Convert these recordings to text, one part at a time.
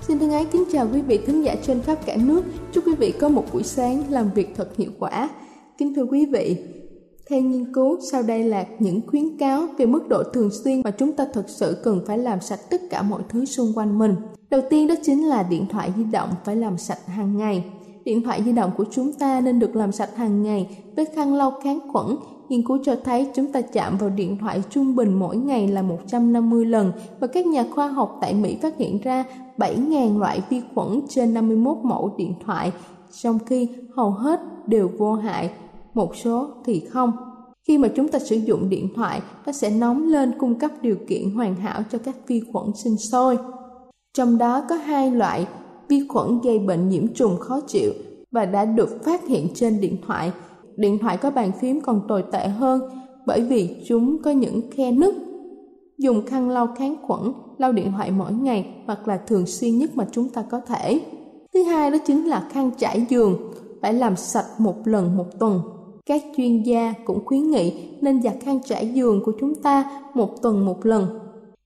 Xin thân ái kính chào quý vị thính giả trên khắp cả nước. Chúc quý vị có một buổi sáng làm việc thật hiệu quả. Kính thưa quý vị, theo nghiên cứu, sau đây là những khuyến cáo về mức độ thường xuyên mà chúng ta thực sự cần phải làm sạch tất cả mọi thứ xung quanh mình. Đầu tiên đó chính là điện thoại di động phải làm sạch hàng ngày. Điện thoại di động của chúng ta nên được làm sạch hàng ngày với khăn lau kháng khuẩn. Nghiên cứu cho thấy chúng ta chạm vào điện thoại trung bình mỗi ngày là 150 lần và các nhà khoa học tại Mỹ phát hiện ra 7.000 loại vi khuẩn trên 51 mẫu điện thoại, trong khi hầu hết đều vô hại, một số thì không. Khi mà chúng ta sử dụng điện thoại, nó sẽ nóng lên cung cấp điều kiện hoàn hảo cho các vi khuẩn sinh sôi. Trong đó có hai loại vi khuẩn gây bệnh nhiễm trùng khó chịu và đã được phát hiện trên điện thoại. Điện thoại có bàn phím còn tồi tệ hơn bởi vì chúng có những khe nứt. Dùng khăn lau kháng khuẩn, lau điện thoại mỗi ngày hoặc là thường xuyên nhất mà chúng ta có thể. Thứ hai đó chính là khăn trải giường, phải làm sạch một lần một tuần. Các chuyên gia cũng khuyến nghị nên giặt khăn trải giường của chúng ta một tuần một lần.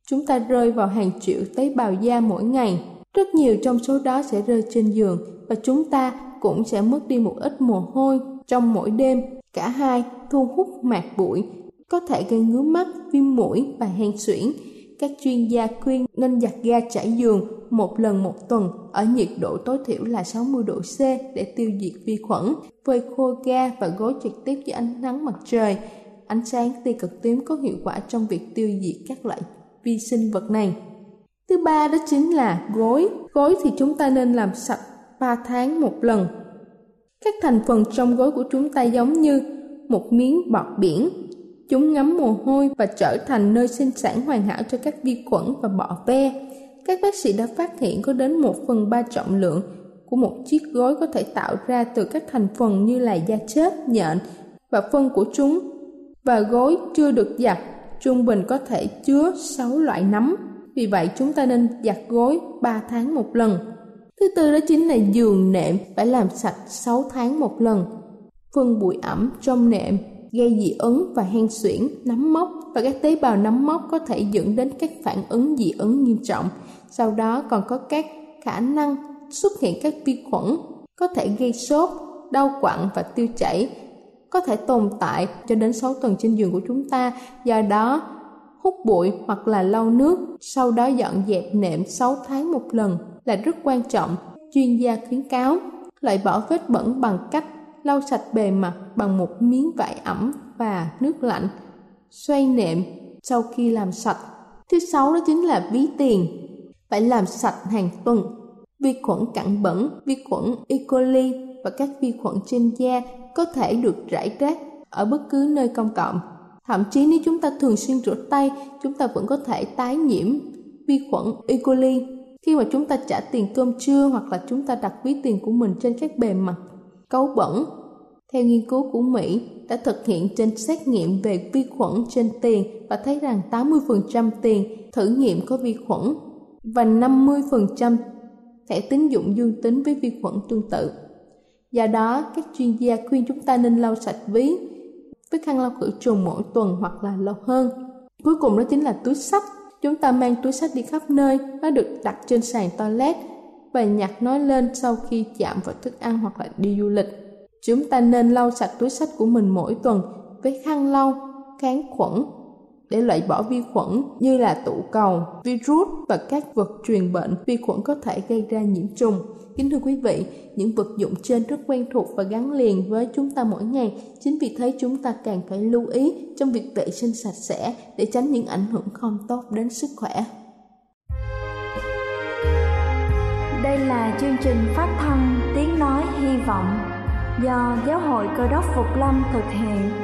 Chúng ta rơi vào hàng triệu tế bào da mỗi ngày. Rất nhiều trong số đó sẽ rơi trên giường và chúng ta cũng sẽ mất đi một ít mồ hôi trong mỗi đêm. Cả hai thu hút mạt bụi, có thể gây ngứa mắt, viêm mũi và hen suyễn. Các chuyên gia khuyên nên giặt ga trải giường một lần một tuần ở nhiệt độ tối thiểu là 60 độ C để tiêu diệt vi khuẩn. Phơi khô ga và gối trực tiếp dưới ánh nắng mặt trời. Ánh sáng tia cực tím có hiệu quả trong việc tiêu diệt các loại vi sinh vật này. Thứ ba đó chính là gối. Gối thì chúng ta nên làm sạch 3 tháng một lần. Các thành phần trong gối của chúng ta giống như một miếng bọt biển. Chúng ngấm mồ hôi và trở thành nơi sinh sản hoàn hảo cho các vi khuẩn và bọ ve. Các bác sĩ đã phát hiện có đến 1 phần 3 trọng lượng của một chiếc gối có thể tạo ra từ các thành phần như là da chết, nhện và phân của chúng. Và gối chưa được giặt, trung bình có thể chứa 6 loại nấm. Vì vậy chúng ta nên giặt gối 3 tháng một lần. Thứ tư đó chính là giường nệm phải làm sạch 6 tháng một lần. Phân bụi ẩm trong nệm gây dị ứng và hen suyễn, nấm mốc và các tế bào nấm mốc có thể dẫn đến các phản ứng dị ứng nghiêm trọng. Sau đó còn có các khả năng xuất hiện các vi khuẩn có thể gây sốt, đau quặn và tiêu chảy có thể tồn tại cho đến 6 tuần trên giường của chúng ta. Do đó, hút bụi hoặc là lau nước, sau đó dọn dẹp nệm 6 tháng một lần là rất quan trọng. Chuyên gia khuyến cáo loại bỏ vết bẩn bằng cách lau sạch bề mặt bằng một miếng vải ẩm và nước lạnh. Xoay nệm sau khi làm sạch. Thứ sáu đó chính là ví tiền. Phải làm sạch hàng tuần. Vi khuẩn cặn bẩn, vi khuẩn E. coli và các vi khuẩn trên da có thể được rải rác ở bất cứ nơi công cộng. Thậm chí nếu chúng ta thường xuyên rửa tay, chúng ta vẫn có thể tái nhiễm vi khuẩn E. coli khi mà chúng ta trả tiền cơm trưa hoặc là chúng ta đặt ví tiền của mình trên các bề mặt cấu bẩn. Theo nghiên cứu của Mỹ đã thực hiện trên xét nghiệm về vi khuẩn trên tiền và thấy rằng 80% tiền thử nghiệm có vi khuẩn và 50% thẻ tín dụng dương tính với vi khuẩn tương tự. Do đó, các chuyên gia khuyên chúng ta nên lau sạch ví với khăn lau khử trùng mỗi tuần hoặc là lâu hơn. Cuối cùng đó chính là túi sách. Chúng ta mang túi sách đi khắp nơi, nó được đặt trên sàn toilet và nhặt nó lên sau khi chạm vào thức ăn hoặc là đi du lịch. Chúng ta nên lau sạch túi sách của mình mỗi tuần với khăn lau kháng khuẩn để loại bỏ vi khuẩn như là tụ cầu, virus và các vật truyền bệnh vi khuẩn có thể gây ra nhiễm trùng. Kính thưa quý vị, những vật dụng trên rất quen thuộc và gắn liền với chúng ta mỗi ngày. Chính vì thế chúng ta càng phải lưu ý trong việc vệ sinh sạch sẽ để tránh những ảnh hưởng không tốt đến sức khỏe. Đây là chương trình phát thanh Tiếng Nói Hy Vọng do Giáo hội Cơ đốc Phục Lâm thực hiện.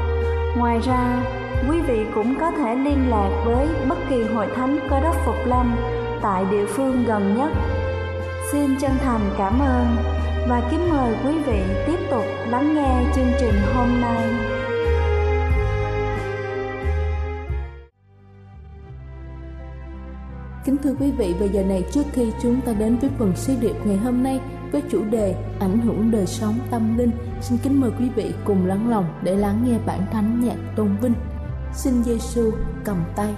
Ngoài ra, quý vị cũng có thể liên lạc với bất kỳ hội thánh cơ đốc Phục Lâm tại địa phương gần nhất. Xin chân thành cảm ơn và kính mời quý vị tiếp tục lắng nghe chương trình hôm nay. Kính thưa quý vị, về giờ này trước khi chúng ta đến với phần suy điệp ngày hôm nay với chủ đề ảnh hưởng đời sống tâm linh, xin kính mời quý vị cùng lắng lòng để lắng nghe bản thánh nhạc tôn vinh. Xin Giêsu cầm tay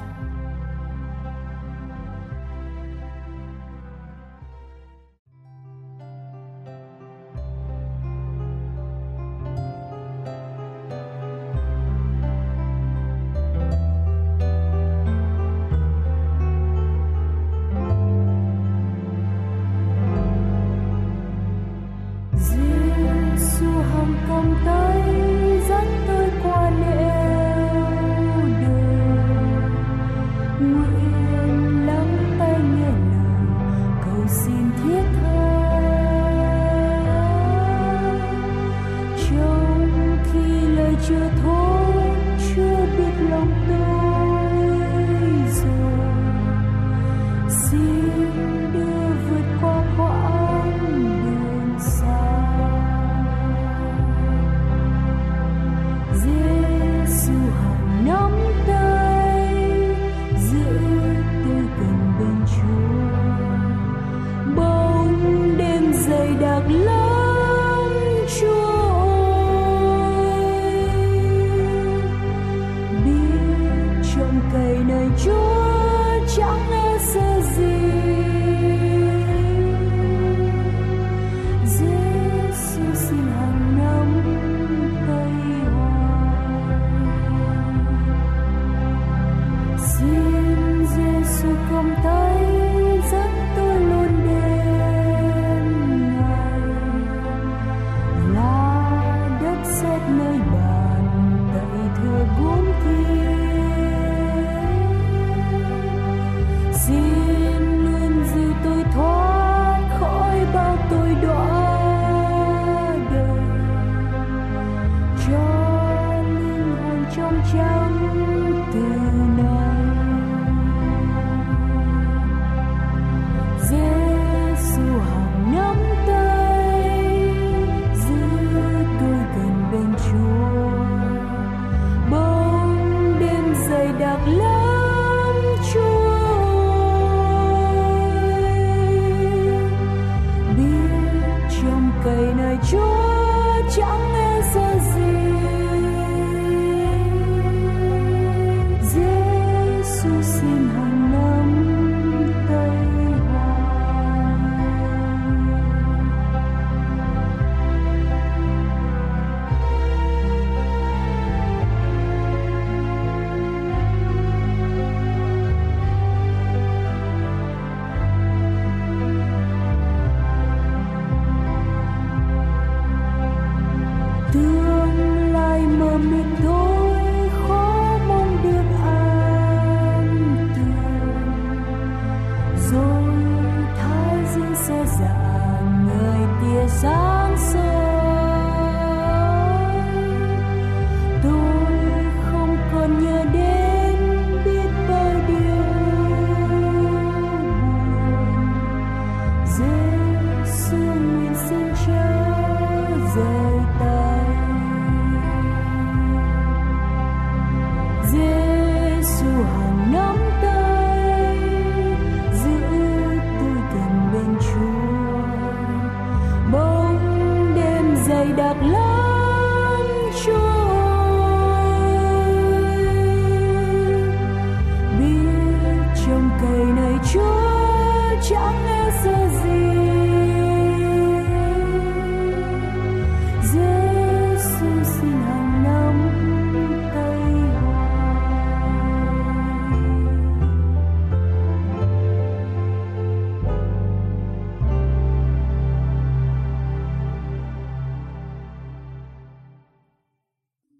được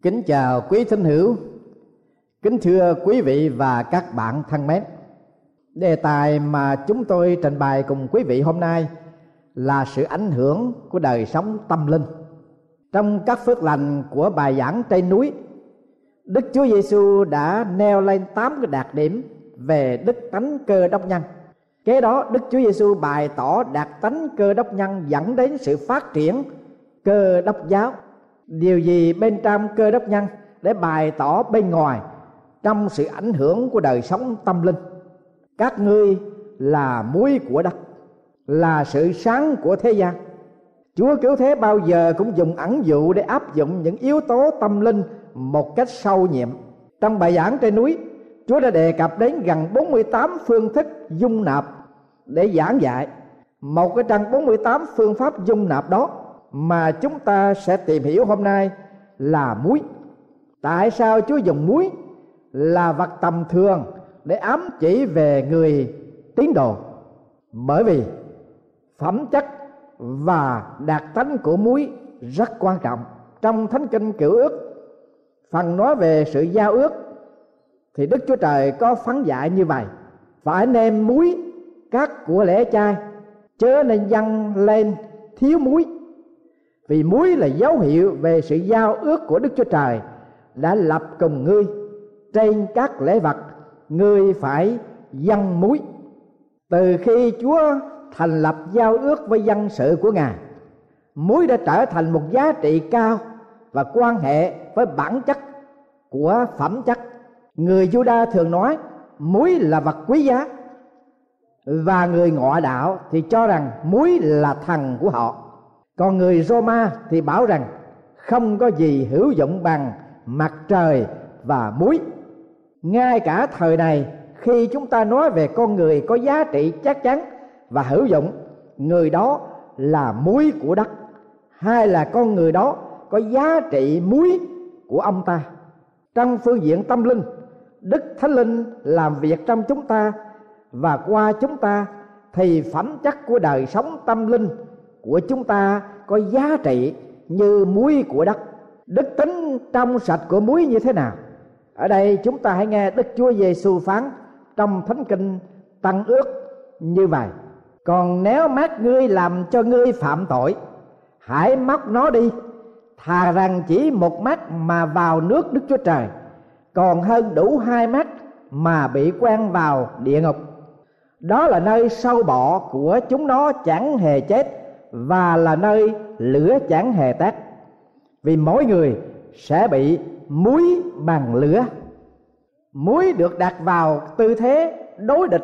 Kính chào quý thính hữu, kính thưa quý vị và các bạn thân mến. Đề tài mà chúng tôi trình bày cùng quý vị hôm nay là sự ảnh hưởng của đời sống tâm linh. Trong các phước lành của bài giảng trên núi, Đức Chúa Giêsu đã nêu lên tám cái đặc điểm về đức tánh cơ đốc nhân. Kế đó Đức Chúa Giêsu bày tỏ đặc tánh cơ đốc nhân dẫn đến sự phát triển cơ đốc giáo điều gì bên trong cơ đốc nhân để bày tỏ bên ngoài trong sự ảnh hưởng của đời sống tâm linh? Các ngươi là muối của đất, là sự sáng của thế gian. Chúa cứu thế bao giờ cũng dùng ẩn dụ để áp dụng những yếu tố tâm linh một cách sâu nhiệm. Trong bài giảng trên núi, chúa đã đề cập đến gần 48 phương thức dung nạp để giảng dạy. Một cái trang 48 phương pháp dung nạp đó mà chúng ta sẽ tìm hiểu hôm nay là muối. Tại sao chúa dùng muối? Là vật tầm thường để ám chỉ về người tín đồ. Bởi vì phẩm chất và đặc tánh của muối rất quan trọng. Trong thánh kinh cựu ước, phần nói về sự giao ước, thì đức chúa trời có phán dạy như vậy. Phải nêm muối các của lễ chai chớ nên dâng lên thiếu muối vì muối là dấu hiệu về sự giao ước của đức chúa trời đã lập cùng ngươi trên các lễ vật. Ngươi phải dâng muối. Từ khi chúa thành lập giao ước với dân sự của ngài, muối đã trở thành một giá trị cao và quan hệ với bản chất của phẩm chất. Người Juda thường nói, muối là vật quý giá. Và người ngoại đạo thì cho rằng muối là thần của họ còn người Roma thì bảo rằng không có gì hữu dụng bằng mặt trời và muối. Ngay cả thời này, khi chúng ta nói về con người có giá trị chắc chắn và hữu dụng, người đó là muối của đất. Hay là con người đó có giá trị muối của ông ta. Trong phương diện tâm linh, đức thánh linh làm việc trong chúng ta và qua chúng ta thì phẩm chất của đời sống tâm linh của chúng ta có giá trị như muối của đất. Đức tính trong sạch của muối như thế nào? Ở đây chúng ta hãy nghe đức chúa giêsu phán trong thánh kinh tăng ước như vậy. Còn nếu mắt ngươi làm cho ngươi phạm tội, hãy móc nó đi, thà rằng chỉ một mắt mà vào nước đức chúa trời, còn hơn đủ hai mắt mà bị quen vào địa ngục. Đó là nơi sâu bọ của chúng nó chẳng hề chết và là nơi lửa chẳng hề tắt. Vì mỗi người sẽ bị muối bằng lửa. Muối được đặt vào tư thế đối địch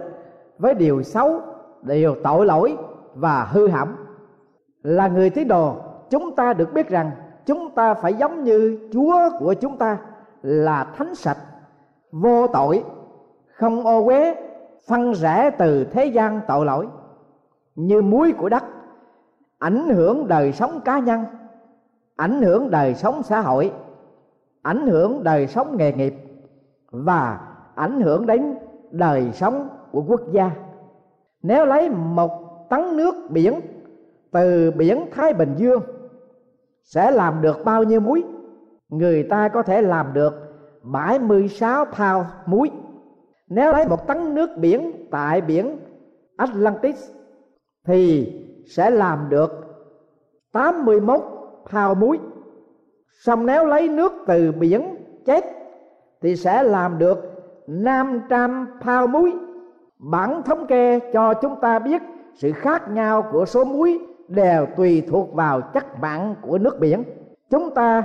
với điều xấu, điều tội lỗi và hư hỏng. Là người tín đồ, chúng ta được biết rằng chúng ta phải giống như chúa của chúng ta, là thánh sạch, vô tội, không ô uế, phân rẽ từ thế gian tội lỗi. Như muối của đất ảnh hưởng đời sống cá nhân, ảnh hưởng đời sống xã hội, ảnh hưởng đời sống nghề nghiệp và ảnh hưởng đến đời sống của quốc gia. Nếu lấy một tấn nước biển từ biển thái bình dương, sẽ làm được bao nhiêu muối? Người ta có thể làm được 76 thao muối. Nếu lấy một tấn nước biển tại biển Atlantis, thì sẽ làm được 81 thao muối. Xong nếu lấy nước từ biển chết thì sẽ làm được 500 thao muối. Bản thống kê cho chúng ta biết sự khác nhau của số muối đều tùy thuộc vào chất mặn của nước biển. Chúng ta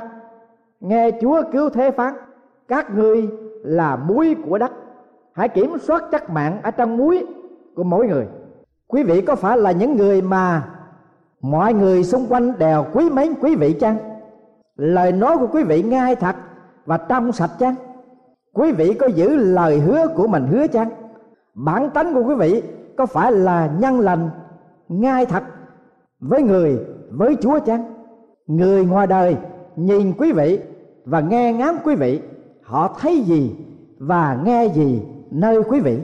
nghe chúa cứu thế phán, các ngươi là muối của đất, hãy kiểm soát chất mặn ở trong muối của mỗi người quý vị có phải là những người mà mọi người xung quanh đều quý mến quý vị chăng? Lời nói của quý vị ngay thật và trong sạch chăng? Quý vị có giữ lời hứa của mình hứa chăng? Bản tánh của quý vị có phải là nhân lành ngay thật với người, với chúa chăng? Người ngoài đời nhìn quý vị và nghe ngắm quý vị, họ thấy gì và nghe gì nơi quý vị?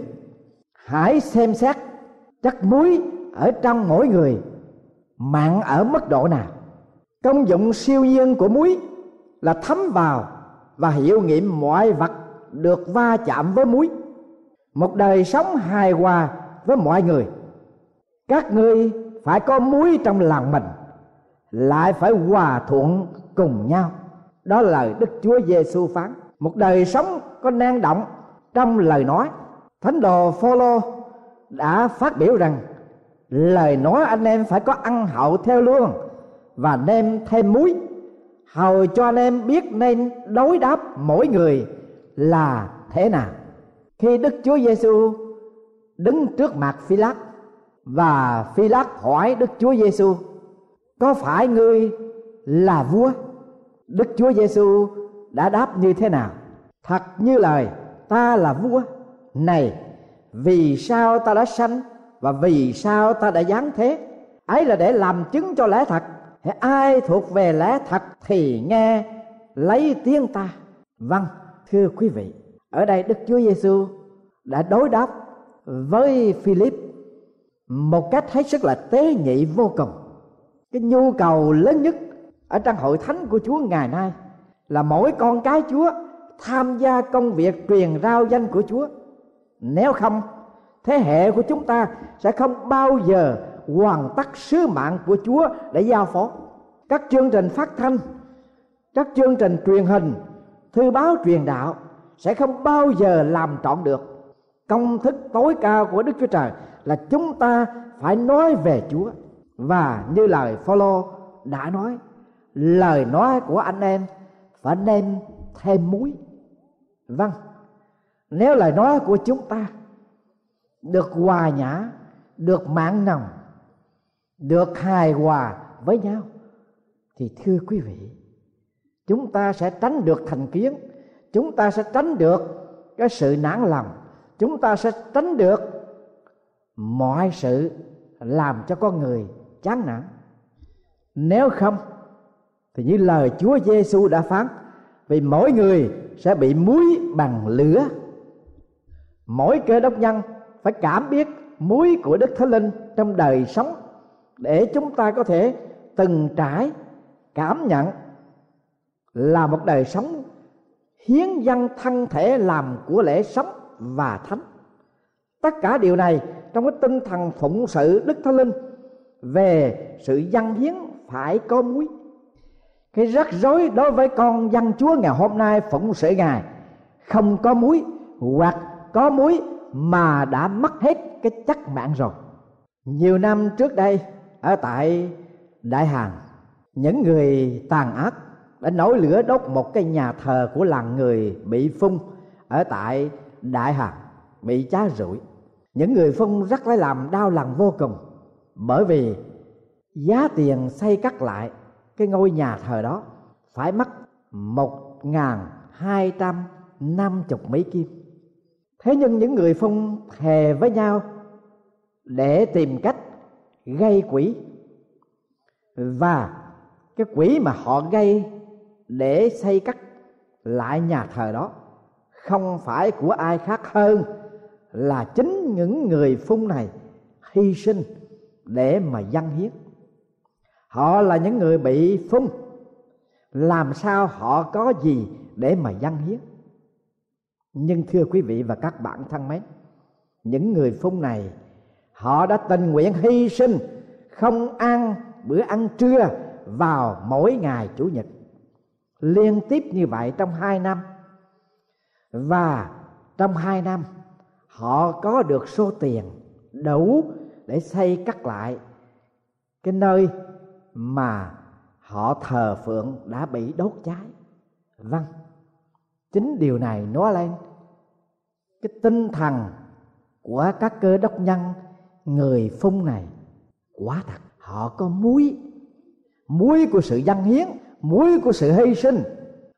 Hãy xem xét chất muối ở trong mỗi người, mặn ở mức độ nào? Công dụng siêu nhiên của muối là thấm vào và hiệu nghiệm mọi vật được va chạm với muối. Một đời sống hài hòa với mọi người. Các ngươi phải có muối trong lòng mình, lại phải hòa thuận cùng nhau. Đó là lời đức chúa giêsu phán. Một đời sống có năng động trong lời nói. Thánh đồ phaolô đã phát biểu rằng, lời nói anh em phải có ăn hậu theo luôn và nêm thêm muối. Hầu cho anh em biết nên đối đáp mỗi người là thế nào. Khi đức chúa giêsu đứng trước mặt phi lát và phi lát hỏi đức chúa giêsu có phải ngươi là vua? Đức chúa giêsu đã đáp như thế nào? Thật như lời, ta là vua, này vì sao ta đã sanh và vì sao ta đã giáng thế? Ấy là để làm chứng cho lẽ thật. Hãy ai thuộc về lẽ thật thì nghe, lấy tiếng ta. Vâng thưa quý vị, ở đây đức chúa giêsu đã đối đáp với philip một cách hết sức là tế nhị vô cùng. Cái nhu cầu lớn nhất ở trong hội thánh của chúa ngày nay là mỗi con cái chúa tham gia công việc truyền rao danh của chúa nếu không, thế hệ của chúng ta sẽ không bao giờ hoàn tất sứ mạng của chúa để giao phó. Các chương trình phát thanh, các chương trình truyền hình, thư báo truyền đạo sẽ không bao giờ làm trọn được. Công thức tối cao của đức chúa trời là chúng ta phải nói về chúa. Và như lời Phaolô đã nói, lời nói của anh em phải đem thêm muối. Vâng nếu lời nói của chúng ta được hòa nhã, được mạng nồng, được hài hòa với nhau, thì thưa quý vị, chúng ta sẽ tránh được thành kiến, chúng ta sẽ tránh được cái sự nản lòng, chúng ta sẽ tránh được mọi sự làm cho con người chán nản. Nếu không, thì như lời Chúa Giêsu đã phán, vì mỗi người sẽ bị muối bằng lửa mỗi cơ đốc nhân phải cảm biết muối của Đức Thánh Linh trong đời sống để chúng ta có thể từng trải, cảm nhận là một đời sống hiến dân thân thể làm của lễ sống và thánh. Tất cả điều này trong cái tinh thần phụng sự đức thánh linh về sự dân hiến phải có muối. Cái rắc rối đối với con dân chúa ngày hôm nay phụng sự ngài, không có muối hoặc có muối mà đã mất hết cái chất mạng rồi. Nhiều năm trước đây, ở tại đại hàn, những người tàn ác đã nổi lửa đốt một cái nhà thờ của làng người bị phun ở tại đại hàn, bị cháy rụi những người phun rất lấy làm đau lòng vô cùng, bởi vì giá tiền xây cắt lại cái ngôi nhà thờ đó phải mất một ngàn hai trăm năm chục mấy kim thế nhưng những người phun thề với nhau để tìm cách gây quỷ. Và cái quỹ mà họ gây để xây cắt lại nhà thờ đó không phải của ai khác hơn là chính những người phun này hy sinh để mà dân hiến. Họ là những người bị phun làm sao họ có gì để mà dân hiến? Nhưng thưa quý vị và các bạn thân mến, những người phun này, họ đã tình nguyện hy sinh, không ăn bữa ăn trưa vào mỗi ngày chủ nhật. Liên tiếp như vậy trong hai năm. Và trong hai năm, họ có được số tiền đủ để xây cắt lại cái nơi mà họ thờ phượng đã bị đốt cháy. Vâng chính điều này nói lên cái tinh thần của các cơ đốc nhân, người phung này quá thật họ có muối. Muối của sự dân hiến, muối của sự hy sinh,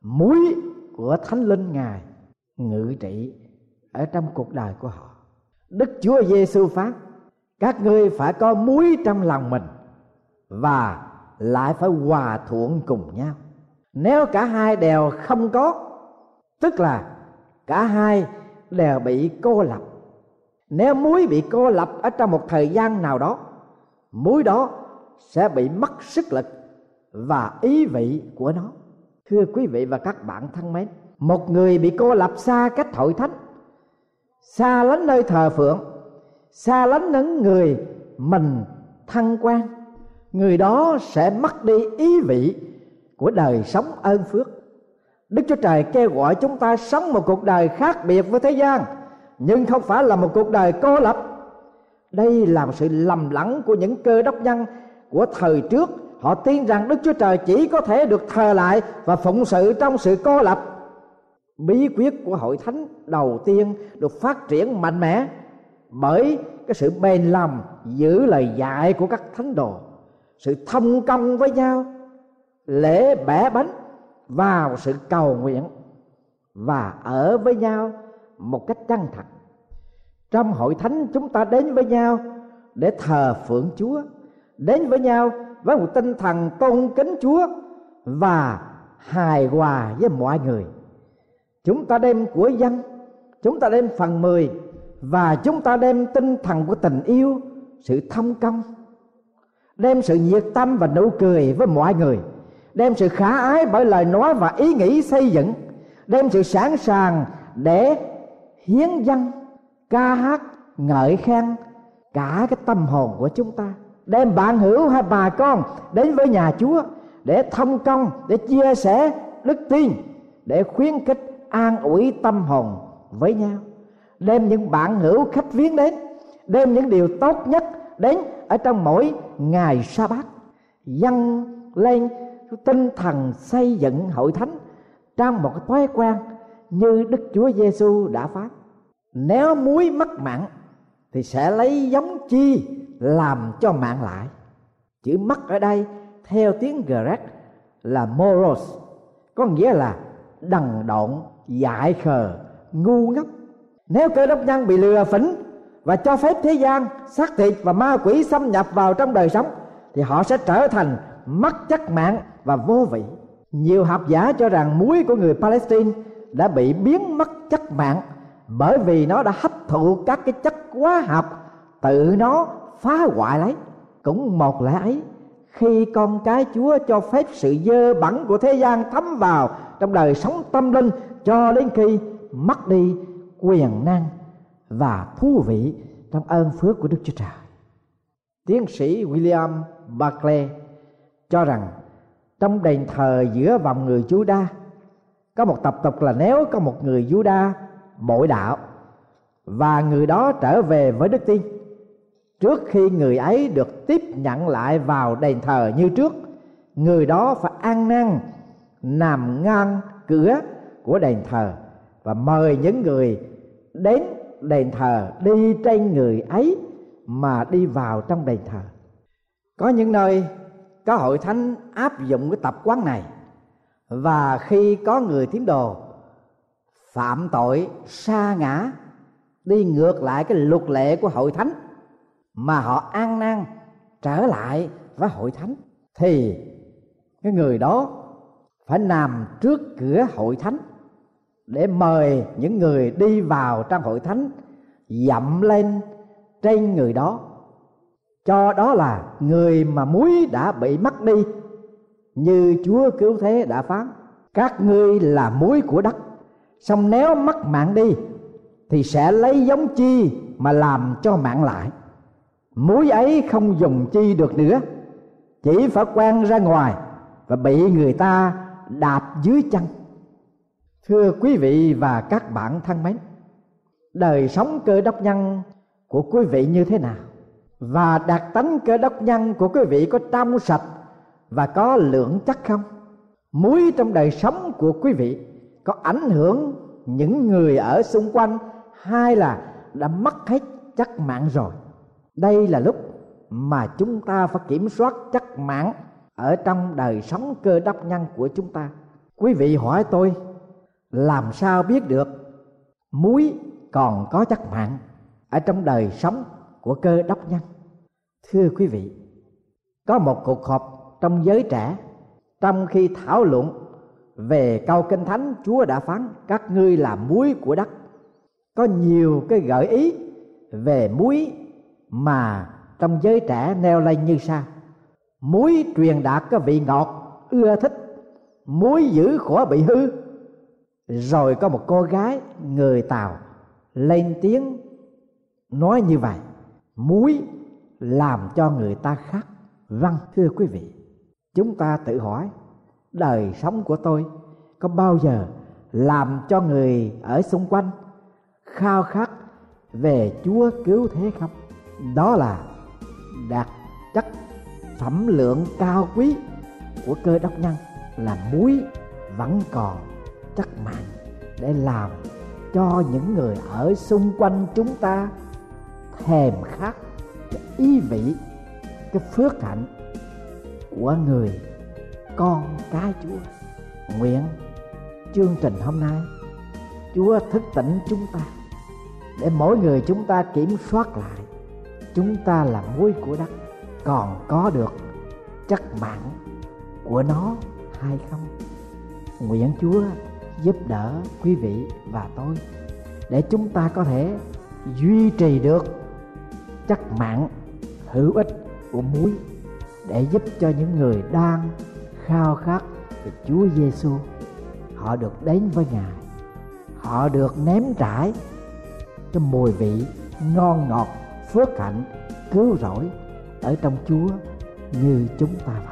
muối của thánh linh ngài ngự trị ở trong cuộc đời của họ. Đức chúa giêsu phán, các ngươi phải có muối trong lòng mình và lại phải hòa thuận cùng nhau. Nếu cả hai đều không có tức là cả hai đều bị cô lập. Nếu muối bị cô lập ở trong một thời gian nào đó, muối đó sẽ bị mất sức lực và ý vị của nó. Thưa quý vị và các bạn thân mến, một người bị cô lập xa cách hội thánh, xa lánh nơi thờ phượng, xa lánh những người mình thân quan người đó sẽ mất đi ý vị của đời sống ơn phước đức chúa trời kêu gọi chúng ta sống một cuộc đời khác biệt với thế gian, nhưng không phải là một cuộc đời cô lập. Đây là một sự lầm lẫn của những cơ đốc nhân của thời trước. Họ tin rằng đức chúa trời chỉ có thể được thờ lại và phụng sự trong sự cô lập. Bí quyết của hội thánh đầu tiên được phát triển mạnh mẽ bởi cái sự bền lòng giữ lời dạy của các thánh đồ, sự thông công với nhau, lễ bẻ bánh vào sự cầu nguyện và ở với nhau một cách chân thật trong hội thánh chúng ta đến với nhau để thờ phượng chúa, đến với nhau với một tinh thần tôn kính chúa và hài hòa với mọi người. Chúng ta đem của dân, chúng ta đem phần mười và chúng ta đem tinh thần của tình yêu, sự thông công đem sự nhiệt tâm và nụ cười với mọi người đem sự khả ái bởi lời nói và ý nghĩ xây dựng. Đem sự sẵn sàng để hiến dân ca hát, ngợi khen cả cái tâm hồn của chúng ta. Đem bạn hữu hay bà con đến với nhà chúa để thông công, để chia sẻ đức tin, để khuyến khích, an ủi tâm hồn với nhau. Đem những bạn hữu khách viếng đến, đem những điều tốt nhất đến ở trong mỗi ngày sa bát dâng lên tinh thần xây dựng hội thánh trong một cái thói quen như đức chúa giêsu đã phát. Nếu muối mất mặn thì sẽ lấy giống chi làm cho mặn lại. Chữ mất ở đây theo tiếng Greek là moros, có nghĩa là đần độn, dại khờ, ngu ngốc. Nếu cơ đốc nhân bị lừa phỉnh và cho phép thế gian xác thịt và ma quỷ xâm nhập vào trong đời sống, thì họ sẽ trở thành mất chất mạng và vô vị, nhiều học giả cho rằng muối của người palestine đã bị biến mất chất mạng bởi vì nó đã hấp thụ các cái chất hóa học, tự nó phá hoại lấy cũng một lẽ ấy, khi con cái chúa cho phép sự dơ bẩn của thế gian thấm vào trong đời sống tâm linh cho đến khi mất đi quyền năng và thú vị trong ơn phước của Đức Chúa Trời. Tiến sĩ William Barclay cho rằng trong đền thờ giữa vòng người Juda có một tập tục là nếu có một người Juda bội đạo và người đó trở về với đức tin, trước khi người ấy được tiếp nhận lại vào đền thờ như trước, người đó phải ăn năn, nằm ngang cửa của đền thờ và mời những người đến đền thờ đi trên người ấy mà đi vào trong đền thờ. Có những nơi có hội thánh áp dụng cái tập quán này. Và khi có người tín đồ phạm tội, sa ngã, đi ngược lại cái luật lệ của hội thánh mà họ an năn trở lại với hội thánh, thì cái người đó phải nằm trước cửa hội thánh để mời những người đi vào trong hội thánh, dậm lên trên người đó cho đó là người mà muối đã bị mất đi, như chúa cứu thế đã phán, các ngươi là muối của đất. Xong nếu mất mạng đi, thì sẽ lấy giống chi mà làm cho mạng lại. Muối ấy không dùng chi được nữa, chỉ phải quăng ra ngoài và bị người ta đạp dưới chân. Thưa quý vị và các bạn thân mến, đời sống cơ đốc nhân của quý vị như thế nào? Và đặc tánh cơ đốc nhân của quý vị có trong sạch và có lượng chắc không? Muối trong đời sống của quý vị có ảnh hưởng những người ở xung quanh hay là đã mất hết chất mạng rồi? Đây là lúc mà chúng ta phải kiểm soát chất mạng ở trong đời sống cơ đốc nhân của chúng ta. Quý vị hỏi tôi, làm sao biết được muối còn có chất mạng ở trong đời sống của cơ đốc nhân. Thưa quý vị, có một cuộc họp trong giới trẻ trong khi thảo luận về câu kinh thánh chúa đã phán, các ngươi là muối của đất. Có nhiều cái gợi ý về muối mà trong giới trẻ neo lên như sau. Muối truyền đạt cái vị ngọt, ưa thích. Muối giữ khỏi bị hư. Rồi có một cô gái người tàu lên tiếng nói như vậy muối làm cho người ta khát vâng thưa quý vị, chúng ta tự hỏi, đời sống của tôi có bao giờ làm cho người ở xung quanh khao khát về chúa cứu thế không? Đó là đạt chất phẩm lượng cao quý của cơ đốc nhân, là muối vẫn còn chất mạnh để làm cho những người ở xung quanh chúng ta thèm khát cái ý vị, cái phước hạnh của người con cái Chúa. Nguyện chương trình hôm nay, Chúa thức tỉnh chúng ta để mỗi người chúng ta kiểm soát lại, chúng ta là muối của đất, còn có được chất mặn của nó hay không nguyện chúa giúp đỡ quý vị và tôi để chúng ta có thể duy trì được chất mặn hữu ích của muối để giúp cho những người đang khao khát về Chúa Giêsu họ được đến với Ngài. Họ được ném trải cái mùi vị ngon ngọt, phước hạnh, cứu rỗi ở trong Chúa như chúng ta phải